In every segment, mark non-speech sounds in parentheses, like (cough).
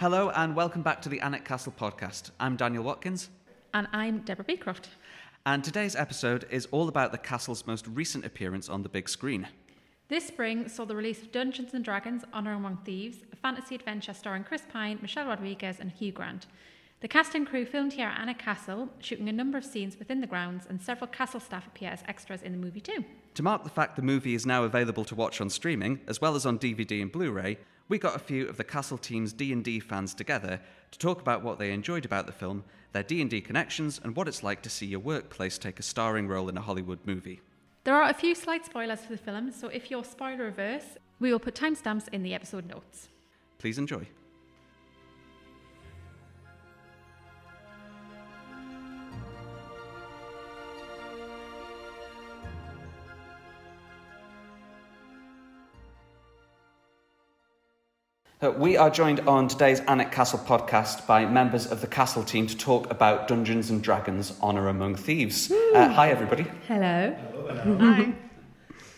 Hello and welcome back to the Alnwick Castle podcast. I'm Daniel Watkins, And I'm Deborah Beecroft. and today's episode is all about the castle's most recent appearance on the big screen. This spring saw the release of Dungeons and Dragons Honor Among Thieves, a fantasy adventure starring Chris Pine, Michelle Rodriguez, and Hugh Grant. The cast and crew filmed here at Alnwick Castle, shooting a number of scenes within the grounds, and several castle staff appear as extras in the movie too. To mark the fact the movie is now available to watch on streaming, as well as on DVD and Blu-ray, we got a few of the Castle team's D&D fans together to talk about what they enjoyed about the film, their D&D connections, and what it's like to see your workplace take a starring role in a Hollywood movie. There are a few slight spoilers for the film, so if you're spoiler averse, we will put timestamps in the episode notes. Please enjoy. We are joined on today's Alnwick Castle podcast by members of the Castle team to talk about Dungeons and Dragons Honor Among Thieves. Uh, hi, everybody. Hello. Hello.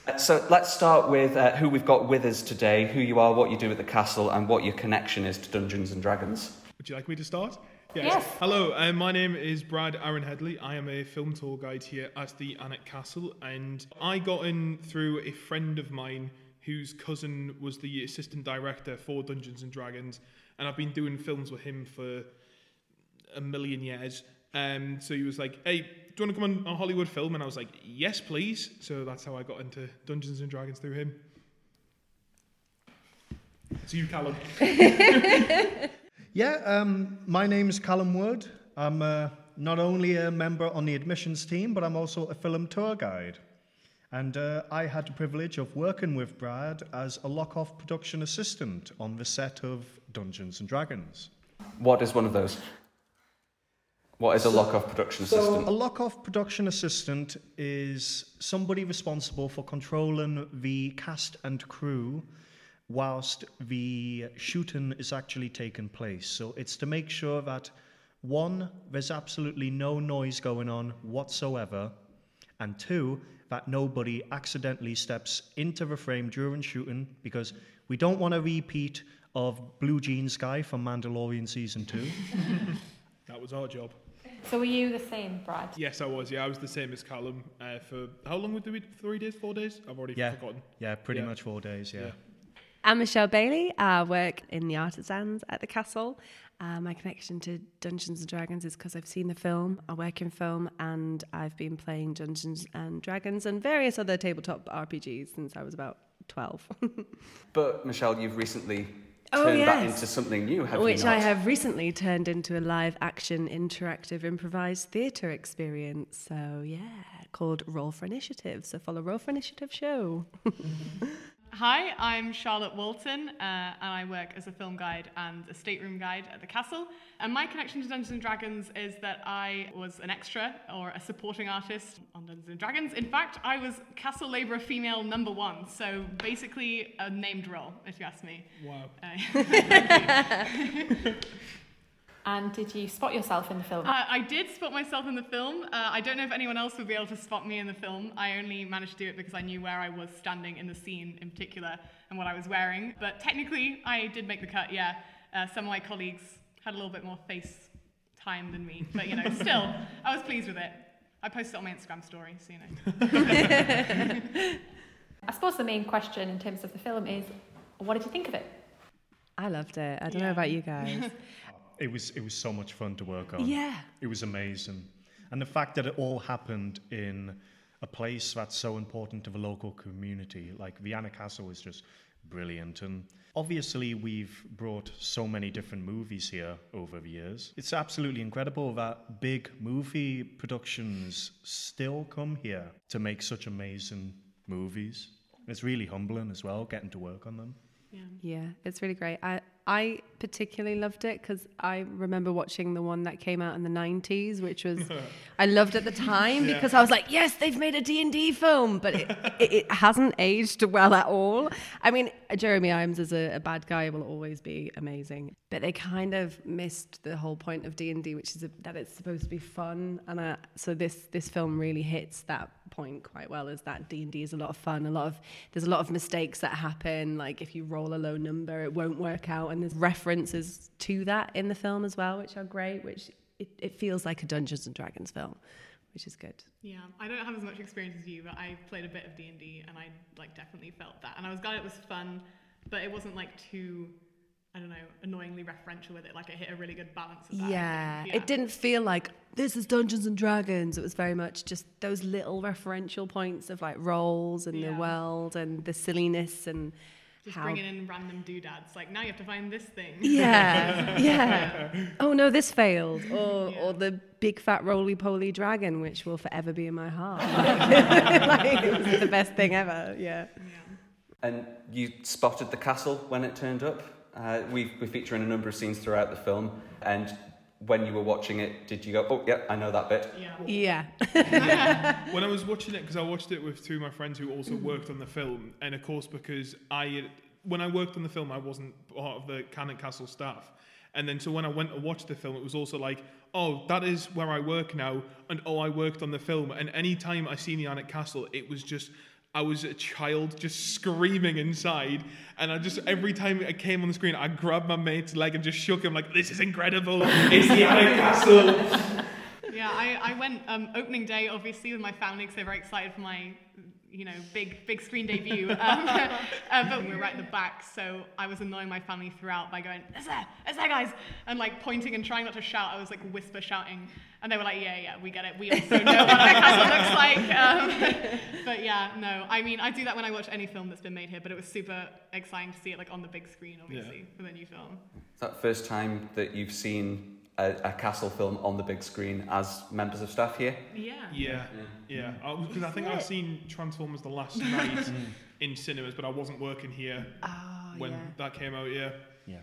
Uh, So let's start with uh, who we've got with us today, who you are, what you do at the castle, and what your connection is to Dungeons and Dragons. Would you like me to start? Yes. Hello, uh, my name is Brad Aaron Headley. I am a film tour guide here at the Alnwick Castle, and I got in through a friend of mine whose cousin was the assistant director for Dungeons and Dragons, and I've been doing films with him for a million years. Um, so he was like, "Hey, do you want to come on a Hollywood film?" And I was like, "Yes, please." So that's how I got into Dungeons and Dragons through him. So you, Callum. (laughs) Yeah, um, my name is Callum Wood. I'm uh, not only a member on the admissions team, but I'm also a film tour guide. And uh, I had the privilege of working with Brad as a lock-off production assistant on the set of Dungeons and Dragons. What is one of those? What is a lock-off production assistant? So, system? a lock-off production assistant is somebody responsible for controlling the cast and crew whilst the shooting is actually taking place. So, it's to make sure that one, there's absolutely no noise going on whatsoever, and two, that nobody accidentally steps into the frame during shooting because we don't want a repeat of Blue Jeans Guy from Mandalorian season two. (laughs) That was our job. So were you the same, Brad? Yes, I was. Yeah, I was the same as Callum uh, for how long would we? Three days, four days? I've already Yeah. forgotten. Yeah, pretty Yeah. much four days. Yeah. Yeah. I'm Michelle Bailey. I work in the artisans at the castle. Uh, my connection to Dungeons and Dragons is because I've seen the film. I work in film, and I've been playing Dungeons and Dragons and various other tabletop RPGs since I was about twelve. (laughs) But Michelle, you've recently Oh, turned that into something new, have Which you not? I have recently turned into a live action interactive improvised theatre experience. So, yeah, called Roll for Initiative. So, follow Roll for Initiative show. (laughs) Hi, I'm Charlotte Walton, uh, and I work as a film guide and a stateroom guide at the castle. And my connection to Dungeons and Dragons is that I was an extra or a supporting artist on Dungeons and Dragons. In fact, I was castle labourer female number one, so basically a named role, if you ask me. Wow. Uh, (laughs) (laughs) And did you spot yourself in the film? Uh, I did spot myself in the film. Uh, I don't know if anyone else would be able to spot me in the film. I only managed to do it because I knew where I was standing in the scene in particular and what I was wearing. But technically, I did make the cut, yeah. Uh, some of my colleagues had a little bit more face time than me. But, you know, (laughs) still, I was pleased with it. I posted it on my Instagram story, so, you know. (laughs) I suppose the main question in terms of the film is, what did you think of it? I loved it. I don't Yeah. know about you guys. (laughs) It was it was so much fun to work on. yeah. It was amazing. And the fact that it all happened in a place that's so important to the local community, like Vienna Castle is just brilliant. And obviously we've brought so many different movies here over the years. It's absolutely incredible that big movie productions still come here to make such amazing movies. It's really humbling as well, getting to work on them. Yeah, it's really great. I I particularly loved it because I remember watching the one that came out in the '90s, which was (laughs) I loved at the time because I was like, yes, they've made a D and D film, but it, it, it hasn't aged well at all. I mean, Jeremy Irons as a, a bad guy will always be amazing, but they kind of missed the whole point of D and D, which is a, that it's supposed to be fun, and uh, so this this film really hits that point quite well. Is that D and D is a lot of fun. A lot of there's a lot of mistakes that happen. Like if you roll a low number, it won't work out, and there's references to that in the film as well, which are great. Which it, it feels like a Dungeons and Dragons film, which is good. Yeah, I don't have as much experience as you, but I played a bit of D and D, and I like definitely felt that, and I was glad it was fun, but it wasn't like too, I don't know, annoyingly referential with it. Like it hit a really good balance of that. I Yeah, it didn't feel like this is Dungeons and Dragons. It was very much just those little referential points of like roles and the world and the silliness and Just how. bringing in random doodads. Like now you have to find this thing. Yeah, (laughs) yeah. Oh no, this failed. Or Yeah. or the big fat roly poly dragon, which will forever be in my heart. (laughs) like, it was the best thing ever. Yeah. And you spotted the castle when it turned up. Uh, we, we feature in a number of scenes throughout the film. And when you were watching it, did you go, oh, yeah, I know that bit? Yeah. Yeah. (laughs) when I was watching it, because I watched it with two of my friends who also worked on the film, and of course because I, when I worked on the film, I wasn't part of the Alnwick Castle staff, and then so when I went to watch the film, it was also like, oh, that is where I work now, and oh, I worked on the film, and any time I seen the Alnwick Castle, it was just. I was a child just screaming inside, and I just every time it came on the screen, I grabbed my mate's leg and just shook him like, "This is incredible! It's the Alnwick Castle!" (laughs) Yeah, I, I went um, opening day obviously with my family because they're very excited for my, you know, big big screen debut. Um, (laughs) uh, but we were right at the back, so I was annoying my family throughout by going, "It's there, it's there, guys," and like pointing and trying not to shout. I was like whisper shouting, and they were like, "Yeah, yeah, we get it. We also know what that castle looks (laughs) like." Um, but yeah, no, I mean, I do that when I watch any film that's been made here. But it was super exciting to see it like on the big screen, obviously, for the new film. Is that first time that you've seen a, a castle film on the big screen as members of staff here? Yeah. Yeah, yeah. Mm. Because I think I've seen Transformers the last Knight (laughs) mm. in cinemas, but I wasn't working here Oh, when yeah. that came out. Yeah, Yeah.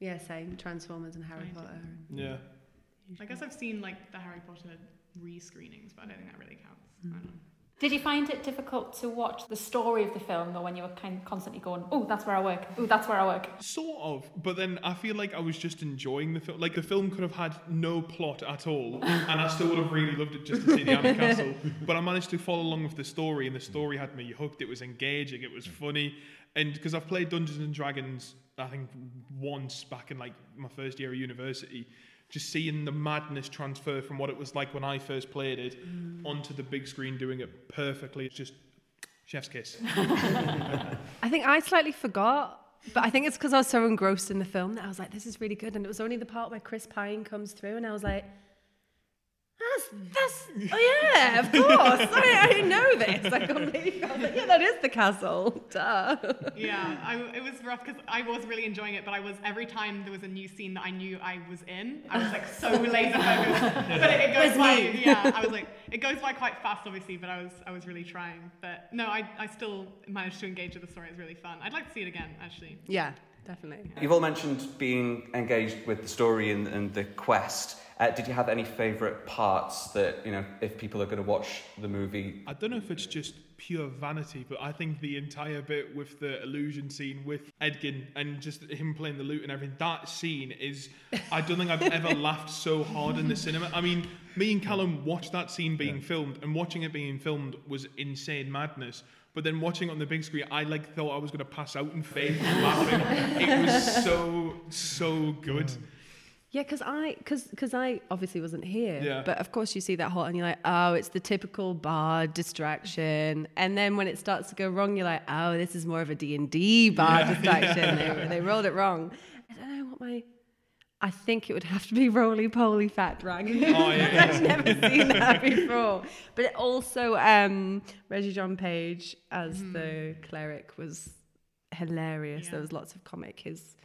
Yeah, same. Transformers and Harry Potter. yeah. I guess I've seen like the Harry Potter re-screenings, but I don't think that really counts. I don't hmm. know. Did you find it difficult to watch the story of the film, though, when you were kind of constantly going, "Oh, that's where I work. Oh, that's where I work." Sort of, but then I feel like I was just enjoying the film. Like the film could have had no plot at all, and I still would have really loved it just to see the Alnwick Castle. (laughs) But I managed to follow along with the story, and the story had me hooked. It was engaging. It was hmm. funny, and because I've played Dungeons and Dragons, I think once back in like my first year of university. Just seeing the madness transfer from what it was like when I first played it mm. onto the big screen, doing it perfectly. It's just chef's kiss. (laughs) I think I slightly forgot, but I think it's because I was so engrossed in the film that I was like, this is really good. And it was only the part where Chris Pine comes through, and I was like, that's, that's, oh yeah, of course. I, I know this. I completely forgot. I was like, yeah, that is the castle. Duh. Yeah, I, it was rough because I was really enjoying it, but I was every time there was a new scene that I knew I was in, I was like so (laughs) laser focused. But it, it goes Where's by, me? yeah, I was like, it goes by quite fast, obviously, but I was I was really trying. But no, I, I still managed to engage with the story. It was really fun. I'd like to see it again, actually. Yeah, definitely. You've all mentioned being engaged with the story and, and the quest. Uh, did you have any favourite parts that, you know, if people are going to watch the movie, I don't know if it's just pure vanity, but I think the entire bit with the illusion scene with Edgin and just him playing the lute and everything, that scene is, I don't think I've ever (laughs) laughed so hard in the cinema. I mean, me and Callum watched that scene being filmed, and watching it being filmed was insane madness. But then watching it on the big screen, I like thought I was going to pass out in faith laughing. It was so, so good. Yeah, because I, cause, cause I obviously wasn't here. Yeah. But of course, you see that hot and you're like, oh, it's the typical bar distraction. And then when it starts to go wrong, you're like, oh, this is more of a D&D bar (laughs) Yeah, distraction. They, they rolled it wrong. I don't know what my... I think it would have to be roly poly fat dragon. Oh, yeah. (laughs) I've never seen that before. But it also, um, Regé-Jean Page as the cleric was hilarious. Yeah. There was lots of comic. His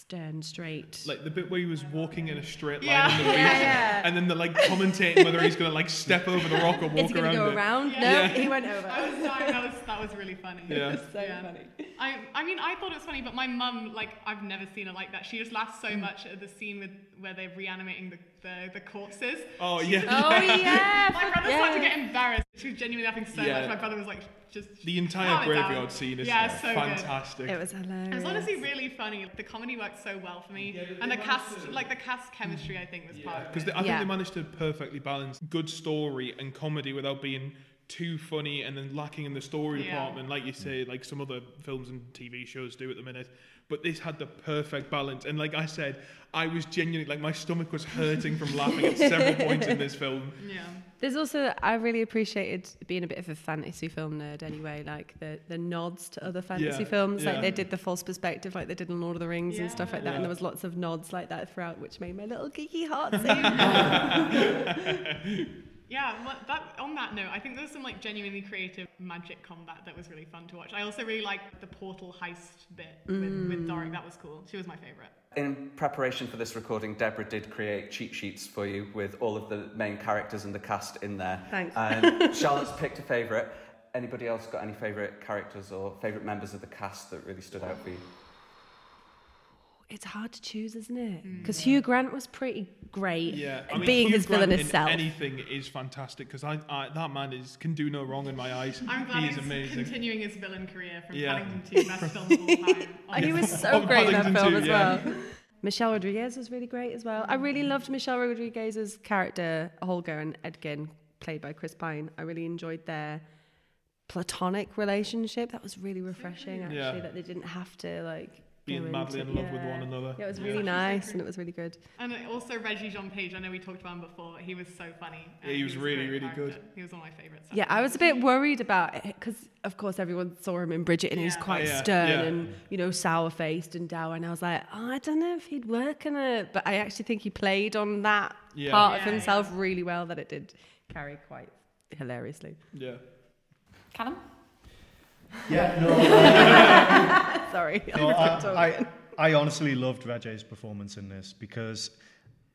stern, straight. Like the bit where he was walking in a straight line Yeah. on the beach, Yeah, yeah. and then they're like commentating whether he's going to like step over the rock or Is walk he around to go it. around? Yeah. No, Yeah. he went over. I was sorry, that was that was really funny. Yeah. so Yeah. funny. I, I mean, I thought it was funny, but my mum, like, I've never seen her like that. She just laughs so much at the scene with where they're reanimating the, the, the corpses. Oh yeah. Oh yeah. My brother yeah. started to get embarrassed. She was genuinely laughing so Yeah. much. My brother was like, just The entire calm it down. graveyard scene is yeah, so good. fantastic. It was hilarious. It was honestly really funny. The comedy worked so well for me, and the cast, like the cast chemistry, I think was part of it. Because. I think Yeah. they managed to perfectly balance good story and comedy without being too funny and then lacking in the story Yeah. department, like you hmm. say, like some other films and TV shows do at the minute. But this had the perfect balance, and like I said, I was genuinely like my stomach was hurting from (laughs) laughing at several points in this film. Yeah. There's also I really appreciated being a bit of a fantasy film nerd anyway, like the the nods to other fantasy Yeah, films, yeah. like they did the false perspective, like they did in Lord of the Rings and stuff like that, Yeah. and there was lots of nods like that throughout, which made my little geeky heart (laughs) sing. (laughs) Yeah, well, that, on that note, I think there was some like genuinely creative magic combat that was really fun to watch. I also really liked the portal heist bit with, with mm. Doric. That was cool. She was my favorite. In preparation for this recording, Deborah did create cheat sheets for you with all of the main characters and the cast in there. Thanks. And (laughs) Charlotte's picked a favourite. Anybody else got any favourite characters or favourite members of the cast that really stood out for you? It's hard to choose, isn't it? Mm. Because Hugh Grant was pretty great, Yeah, at being Hugh his Grant villainous in self. Anything is fantastic because I, I that man is can do no wrong in my eyes. I'm glad he he's amazing. continuing his villain career from Yeah. Paddington 2, best (laughs) film of all time. And (laughs) he was so Oh, great in that film too, as yeah. well. Michelle Rodriguez was really great as well. I really mm. loved Michelle Rodriguez's character, Holga and Edgin, played by Chris Pine. I really enjoyed their platonic relationship. That was really refreshing, actually, Yeah. that they didn't have to like Being madly in love with one another. Yeah, it was really It's so nice and it was really good. And also Regé-Jean Page, I know we talked about him before. He was so funny. Yeah, and he was a really, great really good. He was one of my favorites. Yeah, I was a bit worried about it because, of course, everyone saw him in Bridget and he was Yeah. quite oh, Yeah, stern yeah. and, you know, sour faced and dour. And I was like, oh, I don't know if he'd work in it. But I actually think he played on that Yeah. part of Yeah, himself really well that it did carry quite hilariously. Yeah. Callum? Yeah, no, (laughs) (laughs) Sorry. no I I, I, I honestly loved Regé's performance in this because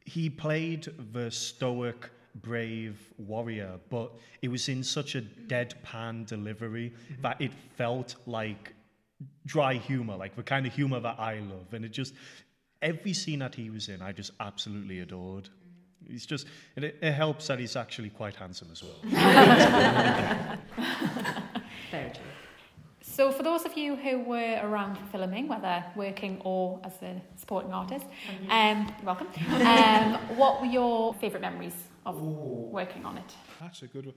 he played the stoic, brave warrior, but it was in such a deadpan delivery mm-hmm. that it felt like dry humor, like the kind of humor that I love. And it just, every scene that he was in, I just absolutely adored. He's just, and it, it helps that he's actually quite handsome as well. (laughs) Very true. So, for those of you who were around for filming, whether working or as a supporting artist, um, welcome. Um, (laughs) what were your favourite memories of working on it? That's a good one.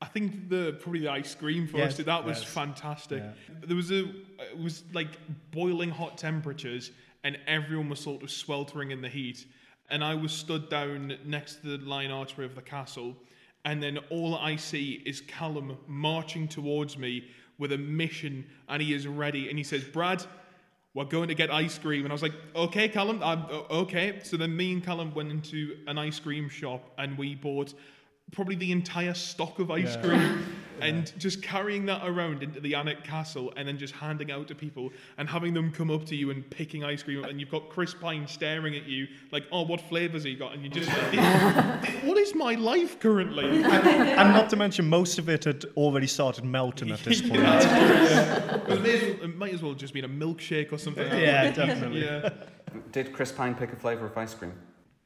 I think the probably the ice cream for Yes, us that was yes. fantastic. Yeah. There was a it was like boiling hot temperatures and everyone was sort of sweltering in the heat. And I was stood down next to the Lion archway of the castle, and then all I see is Callum marching towards me with a mission, and he is ready. And he says, "Brad, we're going to get ice cream. And I was like, okay, Callum, I'm, okay. So then me and Callum went into an ice cream shop and we bought probably the entire stock of ice Yeah. cream (laughs) and just carrying that around into the Alnwick Castle and then just handing out to people and having them come up to you and picking ice cream. And you've got Chris Pine staring at you like, oh, what flavours he got? And you just, (laughs) (laughs) what is my life currently? and not to mention, most of it had already started melting at this (laughs) point. It may, as well, it might as well have just been a milkshake or something. Yeah, definitely. Yeah. Did Chris Pine pick a flavour of ice cream?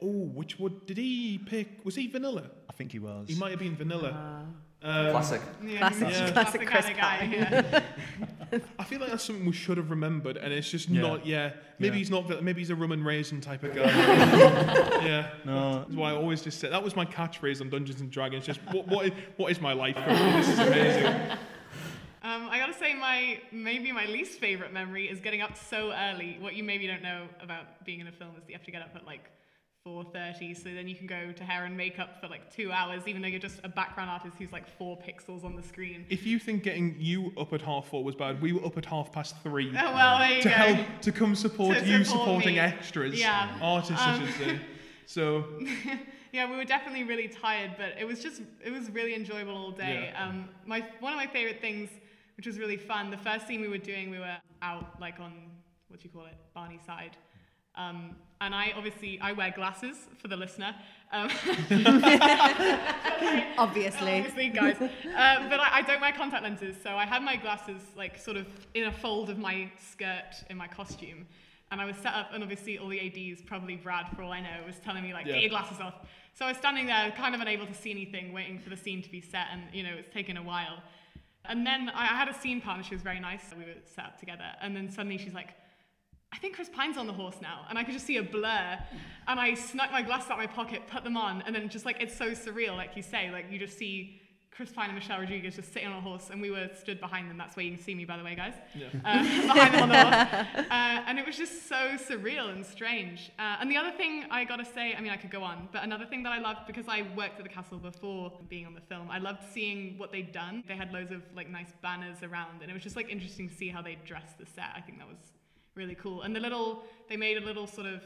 Oh, which would did he pick? Was he vanilla? I think he was. He might have been vanilla. Ah. Um, Classic. Yeah, Classic- he's a classic Chris kind of guy. Yeah. I feel like that's something we should have remembered, and it's just Yeah. not. Yeah, maybe Yeah. he's not. va- Maybe he's a rum and raisin type of guy. (laughs) yeah, No. that's why I always just said that was my catchphrase on Dungeons and Dragons. Just what what is, what is my life? This is amazing. Um, I gotta say, my maybe my least favorite memory is getting up so early. What you maybe don't know about being in a film is that you have to get up at like 4:30, so then you can go to hair and makeup for like two hours, even though you're just a background artist who's like four pixels on the screen. If you think getting you up at half four was bad, we were up at half past three. Oh well, there you to go. help to come support To you support supporting me. extras Yeah. artists Um, I should say (laughs) so (laughs) yeah, we were definitely really tired, but it was just it was really enjoyable all day. Yeah. Um, my one of my favorite things, which was really fun, the first scene we were doing, we were out like on what do you call it, Barney side. Um, and I obviously I wear glasses for the listener. Um, (laughs) (laughs) Obviously. Obviously, guys. Uh, but I, I don't wear contact lenses, so I had my glasses like sort of in a fold of my skirt in my costume. And I was set up, and obviously all the ADs, probably Brad for all I know, was telling me like, Yeah. get your glasses off. So I was standing there, kind of unable to see anything, waiting for the scene to be set, and you know it's taken a while. And then I, I had a scene partner, she was very nice, we were set up together, and then suddenly she's like, I think Chris Pine's on the horse now. And I could just see a blur. And I snuck my glasses out of my pocket, put them on, and then just like it's so surreal, like you say, like you just see Chris Pine and Michelle Rodriguez just sitting on a horse, and we were stood behind them. That's where you can see me, by the way, guys. Yeah. Uh, (laughs) behind them on the horse. (laughs) Uh, and it was just so surreal and strange. Uh, and the other thing I gotta say, I mean, I could go on, but another thing that I loved because I worked at the castle before being on the film, I loved seeing what they'd done. They had loads of like nice banners around, and it was just like interesting to see how they dressed the set. I think that was really cool. And the little, they made a little sort of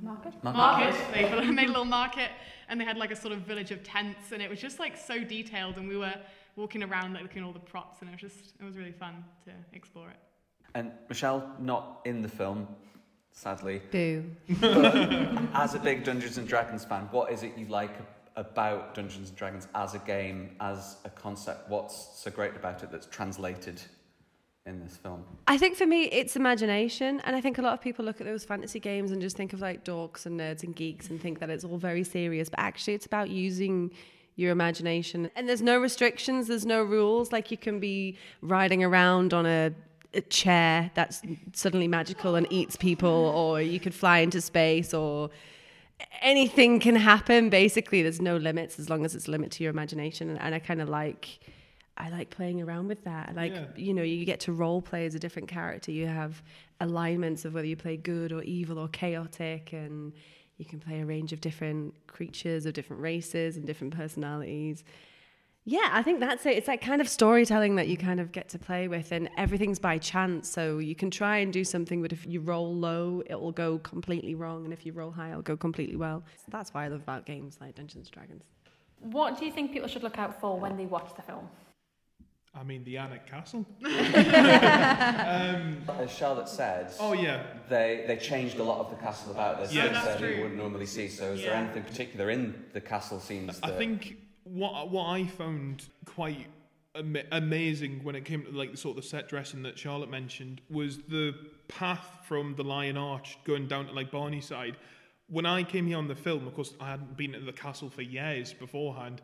Market? market. They made a little market, and they had like a sort of village of tents, and it was just like so detailed. And we were walking around, like looking at all the props, and it was just it was really fun to explore it. And Michelle, not in the film, sadly. Boo. (laughs) As a big Dungeons and Dragons fan, what is it you like about Dungeons and Dragons as a game, as a concept? What's so great about it that's translated in this film? I think for me, it's imagination. And I think a lot of people look at those fantasy games and just think of like dorks and nerds and geeks and think that it's all very serious. But actually, it's about using your imagination. And there's no restrictions, there's no rules. Like you can be riding around on a, a chair that's suddenly magical and eats people, or you could fly into space, or anything can happen. Basically, there's no limits as long as it's a limit to your imagination. And, and I kind of like. I like playing around with that. Like, Yeah. you know, you get to role play as a different character. You have alignments of whether you play good or evil or chaotic, and you can play a range of different creatures of different races and different personalities. Yeah, I think that's it. It's like kind of storytelling that you kind of get to play with, and everything's by chance. So you can try and do something, but if you roll low, it will go completely wrong, and if you roll high, it'll go completely well. So that's why I love about games like Dungeons and Dragons. What do you think people should look out for when they watch the film? I mean, the Alnwick Castle. (laughs) Um, As Charlotte said, Oh yeah, they, they changed a lot of the castle about. There's Yeah, things that's that true. you wouldn't normally see. So is there anything particular in the castle scenes I think what what I found quite ama- amazing when it came to like the sort of the set dressing that Charlotte mentioned was the path from the Lion Arch going down to like Barney side. When I came here on the film, of course, I hadn't been to the castle for years beforehand,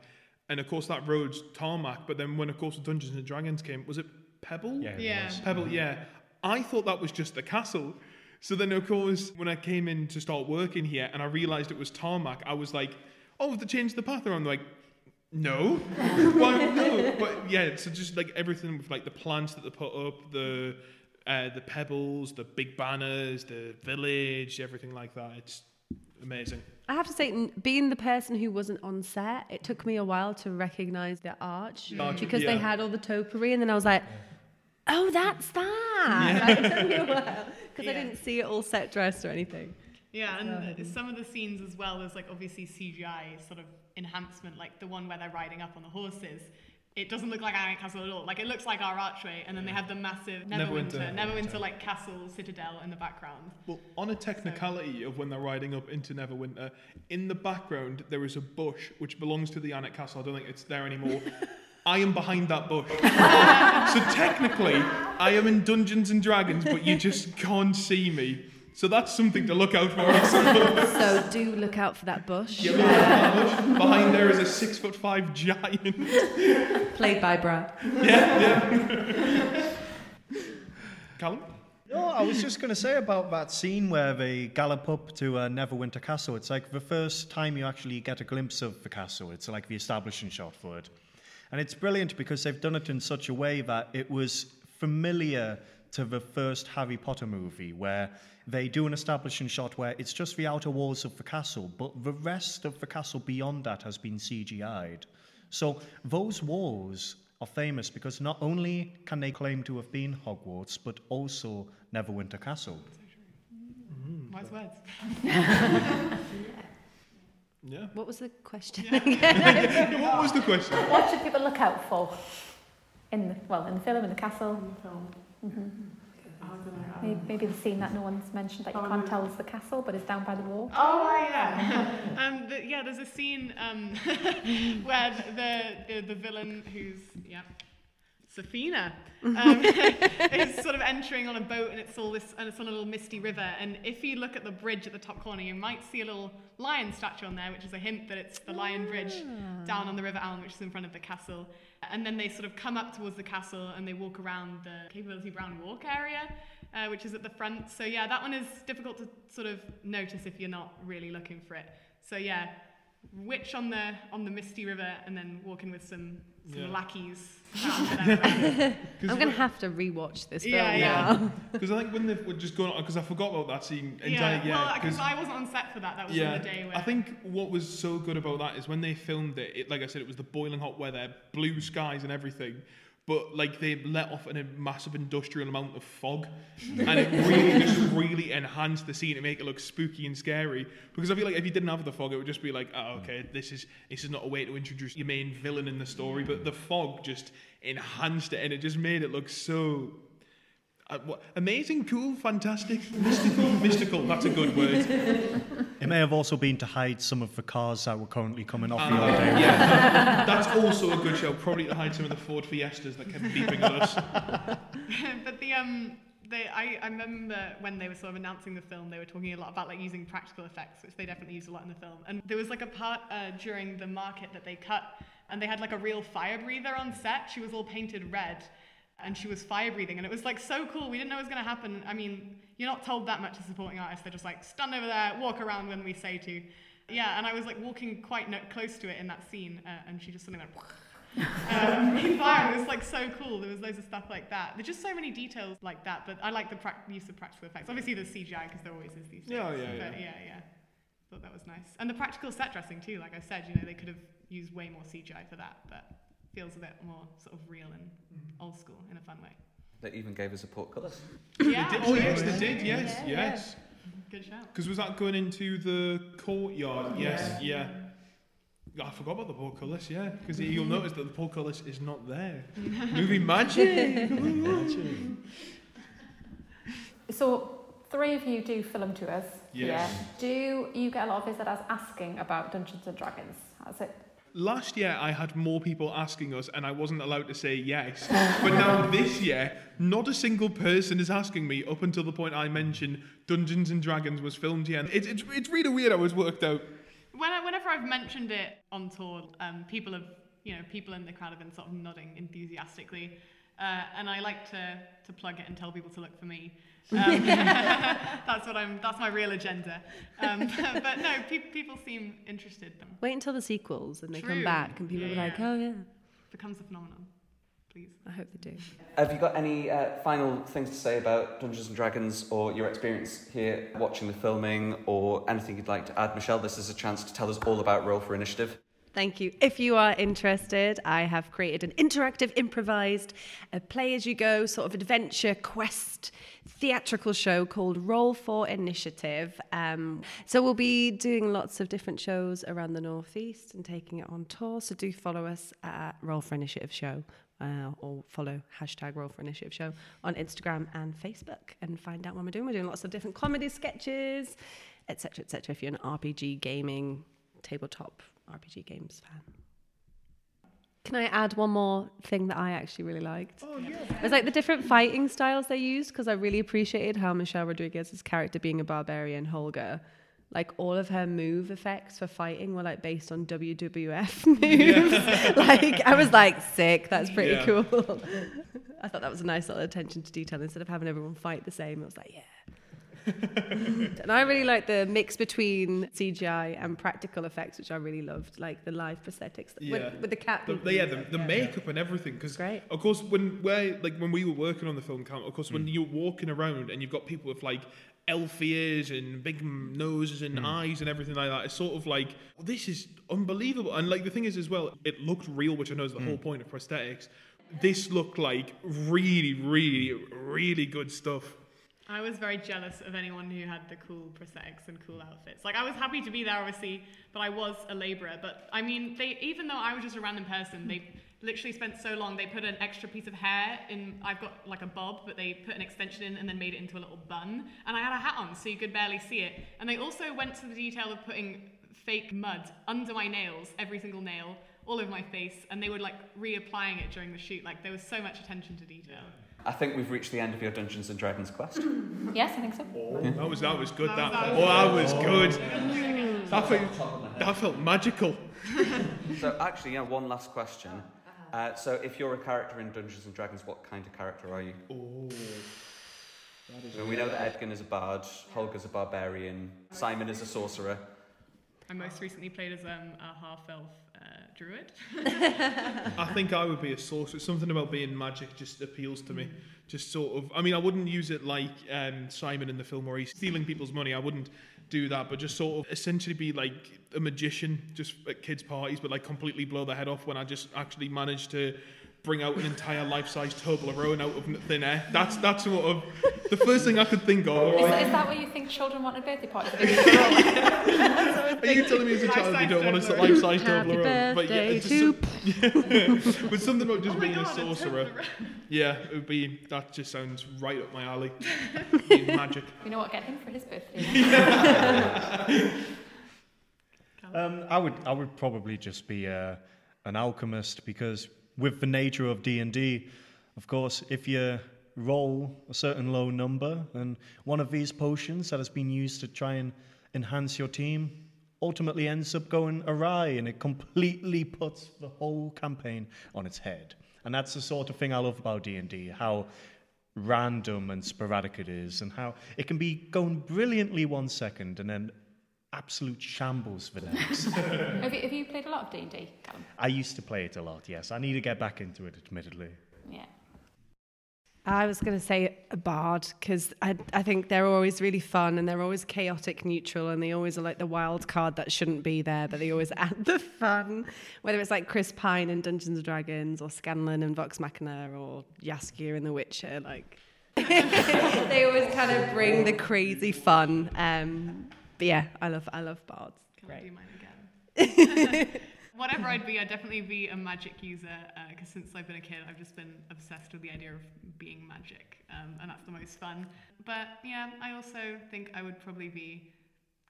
and of course that road's tarmac. But then when of course Dungeons and Dragons came, was it Pebble? Yeah, it Yeah. was. Pebble, yeah. I thought that was just the castle. So then, of course, when I came in to start working here and I realised it was tarmac, I was like, oh, have they changed the path around? They're like, no. (laughs) Why, no. But yeah, so just like everything with like the plants that they put up, the uh, the pebbles, the big banners, the village, everything like that. It's amazing. I have to say, n- being the person who wasn't on set, it took me a while to recognize the arch Arch, because they had all the topiary, and then I was like, "Oh, that's that." Like, it took me a while (laughs) because I Yeah. didn't see it all set dressed or anything. Yeah, and some of the scenes as well as like obviously CGI sort of enhancement, like the one where they're riding up on the horses. It doesn't look like Iron Castle at all. Like it looks like our archway, and then they have the massive Neverwinter, Neverwinter. Neverwinter like castle citadel in the background. Well, on a technicality of when they're riding up into Neverwinter, in the background there is a bush which belongs to the Alnwick Castle. I don't think it's there anymore. (laughs) I am behind that bush. (laughs) so technically, I am in Dungeons and Dragons, but you just can't see me. So that's something to look out for. (laughs) So (laughs) do look out for that bush, Yeah, look at that bush. Behind there is a six foot five giant. (laughs) played by Brad. Yeah, yeah. Callum? No, I was just going to say about that scene where they gallop up to uh, Neverwinter Castle. It's like the first time you actually get a glimpse of the castle. It's like the establishing shot for it. And it's brilliant because they've done it in such a way that it was familiar to the first Harry Potter movie, where they do an establishing shot where it's just the outer walls of the castle, but the rest of the castle beyond that has been CGI'd. So those walls are famous because not only can they claim to have been Hogwarts, but also Neverwinter Castle. Wise words. (laughs) Yeah. What was the question? (laughs) What was the question? What should people look out for in the well in the film in the castle? Maybe, maybe the scene that no one's mentioned that you can't tell is the castle, but it's down by the wall. Oh yeah, (laughs) um, the, yeah. There's a scene um, (laughs) where the, the the villain, who's yeah, Sofina, um, (laughs) is sort of entering on a boat, and it's all this, and it's on a little misty river. And if you look at the bridge at the top corner, you might see a little lion statue on there, which is a hint that it's the Lion Bridge down on the River Aln, which is in front of the castle. And then they sort of come up towards the castle and they walk around the Capability Brown Walk area, uh, which is at the front. So yeah, that one is difficult to sort of notice if you're not really looking for it. So yeah, witch on the on the misty river, and then walking with some some Yeah. lackeys. around for them. I'm gonna have to rewatch this film Yeah, now. (laughs) yeah. Because I think when they were just going on, because I forgot about that scene yeah, entirely. well, Yeah, because 'cause- I wasn't on set for that. That was yeah, the day where I think what was so good about that is when they filmed it, it, like I said, it was the boiling hot weather, blue skies and everything. But like they let off in a massive industrial amount of fog, (laughs) and it really just really enhanced the scene to make it look spooky and scary. Because I feel like if you didn't have the fog, it would just be like, oh, mm. okay, this is this is not a way to introduce your main villain in the story. But the fog just enhanced it, and it just made it look so uh, what, amazing, cool, fantastic, mystical. mystical. That's a good word. (laughs) It may have also been to hide some of the cars that were currently coming off the Uh, old area. yeah, that's also a good show. Probably to hide some of the Ford Fiestas that kept beeping at us. (laughs) but the um they I, I remember when they were sort of announcing the film they were talking a lot about like using practical effects which they definitely used a lot in the film and there was like a part uh, during the market that they cut and they had like a real fire breather on set she was all painted red and she was fire breathing and it was like so cool we didn't know it was going to happen i mean you're not told that much as supporting artists they're just like stand over there walk around when we say to yeah and i was like walking quite no- close to it in that scene uh, and she just suddenly went (laughs) um, (laughs) in fire. It was like so cool. There was loads of stuff like that. There's just so many details like that. But I like the prac- use of practical effects. Obviously, there's CGI because there always is these days. Yeah, yeah, But yeah. yeah, yeah. Thought that was nice. And the practical set dressing too. Like I said, you know, they could have used way more CGI for that, but feels a bit more sort of real and mm. old school in a fun way. They even gave us a portcullis. Yeah. Did- oh yes, they did. Yes, Yeah, yes. Mm-hmm. Good shout. Because was that going into the courtyard? Yes, yeah. I forgot about the portcullis. Yeah, because you'll notice that the portcullis is not there. (laughs) Movie magic. So, three of you do film tours. Yes. Yeah. Do you get a lot of visitors asking about Dungeons and Dragons? How's it? Last year, I had more people asking us, and I wasn't allowed to say yes. But now this year, not a single person is asking me up until the point I mentioned Dungeons and Dragons was filmed here. It's, it's, it's really weird how it's worked out. When I, whenever I've mentioned it on tour, um, people have, you know, people in the crowd have been sort of nodding enthusiastically, uh, and I like to to plug it and tell people to look for me. Um, (laughs) (laughs) that's what I'm. That's my real agenda. Um, (laughs) but no, pe- people seem interested. It Wait until the sequels and they come back and people Yeah, are like, yeah. oh yeah. becomes a phenomenon. Please. I hope they do. Have you got any uh, final things to say about Dungeons and Dragons or your experience here watching the filming or anything you'd like to add? Michelle, this is a chance to tell us all about Roll for Initiative. Thank you. If you are interested, I have created an interactive, improvised, a play as you go sort of adventure quest theatrical show called Roll for Initiative. Um, so we'll be doing lots of different shows around the Northeast and taking it on tour. So do follow us at Roll for Initiative Show. Uh, or follow hashtag Roll for Initiative Show on Instagram and Facebook and find out what we're doing. We're doing lots of different comedy sketches, etc., etc. If you're an RPG gaming tabletop RPG games fan. Can I add one more thing that I actually really liked? Oh, yeah. It was like the different fighting styles they used because I really appreciated how Michelle Rodriguez's character being a barbarian, Holga, like all of her move effects for fighting were like based on WWF (laughs) moves. (laughs) like I was like, sick. That's pretty Yeah. cool. (laughs) I thought that was a nice little attention to detail instead of having everyone fight the same. I was like, yeah. And I really like the mix between CGI and practical effects, which I really loved, like the live prosthetics Yeah. with, with the cat. The, the, yeah, the, the makeup and everything. Because Great. of course, when we're like when we were working on the film count, of course, when mm. you're walking around and you've got people with like elf ears and big noses and mm. eyes and everything like that, it's sort of like oh, this is unbelievable. And like the thing is as well, it looked real, which I know is the whole mm. point of prosthetics. This looked like really, really, really good stuff. I was very jealous of anyone who had the cool prosthetics and cool outfits. Like I was happy to be there, obviously, but I was a labourer. But I mean, they even though I was just a random person, they literally spent so long. They put an extra piece of hair in. I've got like a bob, but they put an extension in and then made it into a little bun. And I had a hat on, so you could barely see it. And they also went to the detail of putting fake mud under my nails, every single nail, all over my face, and they were like reapplying it during the shoot. Like there was so much attention to detail. I think we've reached the end of your Dungeons and Dragons quest. (clears throat) Yes, I think so. That was that was good. That, That was- oh, that was good. That felt, that felt magical. (laughs) so, actually, yeah, one last question. Uh, so, if you're a character in Dungeons and Dragons, what kind of character are you? Oh, So we know that Edgin is a bard, Holga's a barbarian, Simon is a sorcerer. I most recently played as um, a half elf druid. (laughs) I think I would be a sorcerer. Something about being magic just appeals to me. Just sort of. I mean, I wouldn't use it like um, Simon in the film where he's stealing people's money. I wouldn't do that, but just sort of essentially be like a magician, just at kids' parties, but like completely blow their head off when I just actually managed to bring out an entire life-size Toblerone out of thin air. That's that's sort of the first thing I could think of. Is, Like, is that what you think children want at birthday parties? (laughs) are you telling me as a child you don't want a life-size Happy Toblerone? But yeah, birthday it's to just some- but (laughs) something about just Oh being a God, a sorcerer. Toblerone. Yeah, it would be. That just sounds right up my alley. (laughs) Magic. you know what? Get him for his birthday. Um, I would I would probably just be uh, an alchemist because with the nature of D and D, of course, if you roll a certain low number, and one of these potions that has been used to try and enhance your team ultimately ends up going awry, and it completely puts the whole campaign on its head. And that's the sort of thing I love about D and D. How random and sporadic it is, and how it can be going brilliantly one second and then absolute shambles for next. (laughs) have, you, have you played a lot of D&D, Callum? I used to play it a lot, yes. I need to get back into it, admittedly. Yeah. I was going to say a bard because I, I think they're always really fun and they're always chaotic neutral and they always are like the wild card that shouldn't be there, but they always (laughs) add the fun. Whether it's like Chris Pine in Dungeons and Dragons or Scanlan in Vox Machina or Jaskier in The Witcher, like (laughs) they always kind of bring the crazy fun. Um, but yeah, I love I love bards. Can Great. I do mine again? (laughs) Whatever I'd be, I'd definitely be a magic user because since I've been a kid, I've just been obsessed with the idea of being magic, um, and that's the most fun. But yeah, I also think I would probably be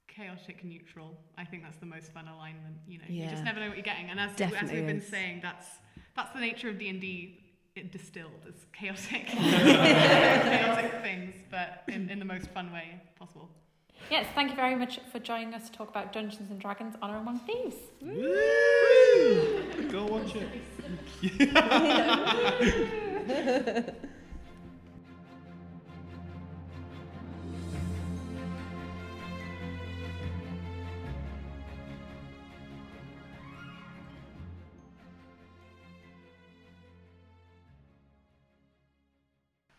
chaotic neutral. I think that's the most fun alignment. You know, you just never know what you're getting, and as, as we've been is. saying, that's that's the nature of D and D. It distilled as chaotic, (laughs) chaotic things, but in, in the most fun way possible. Yes, thank you very much for joining us to talk about Dungeons and Dragons Honor Among Thieves. Woo! Go watch it. (laughs) (laughs)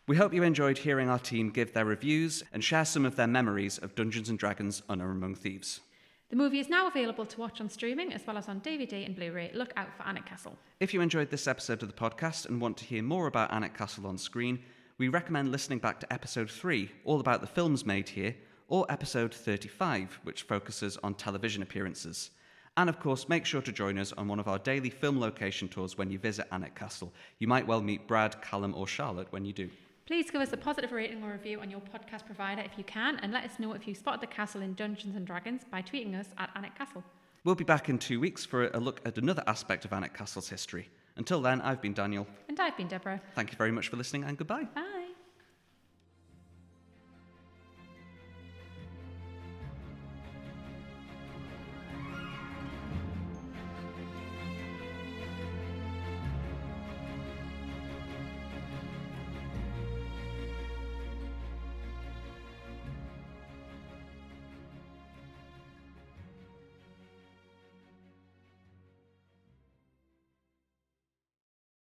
We hope you enjoyed hearing our team give their reviews and share some of their memories of Dungeons and Dragons Honor Among Thieves. The movie is now available to watch on streaming as well as on DVD and Blu ray. Look out for Alnwick Castle. If you enjoyed this episode of the podcast and want to hear more about Alnwick Castle on screen, we recommend listening back to episode 3, all about the films made here, or episode 35, which focuses on television appearances. And of course, make sure to join us on one of our daily film location tours when you visit Alnwick Castle. You might well meet Brad, Callum, or Charlotte when you do. Please give us a positive rating or review on your podcast provider if you can, and let us know if you spotted the castle in Dungeons and Dragons by tweeting us at Alnwick Castle. We'll be back in two weeks for a look at another aspect of Alnwick Castle's history. Until then, I've been Daniel. And I've been Deborah. Thank you very much for listening and goodbye. Bye.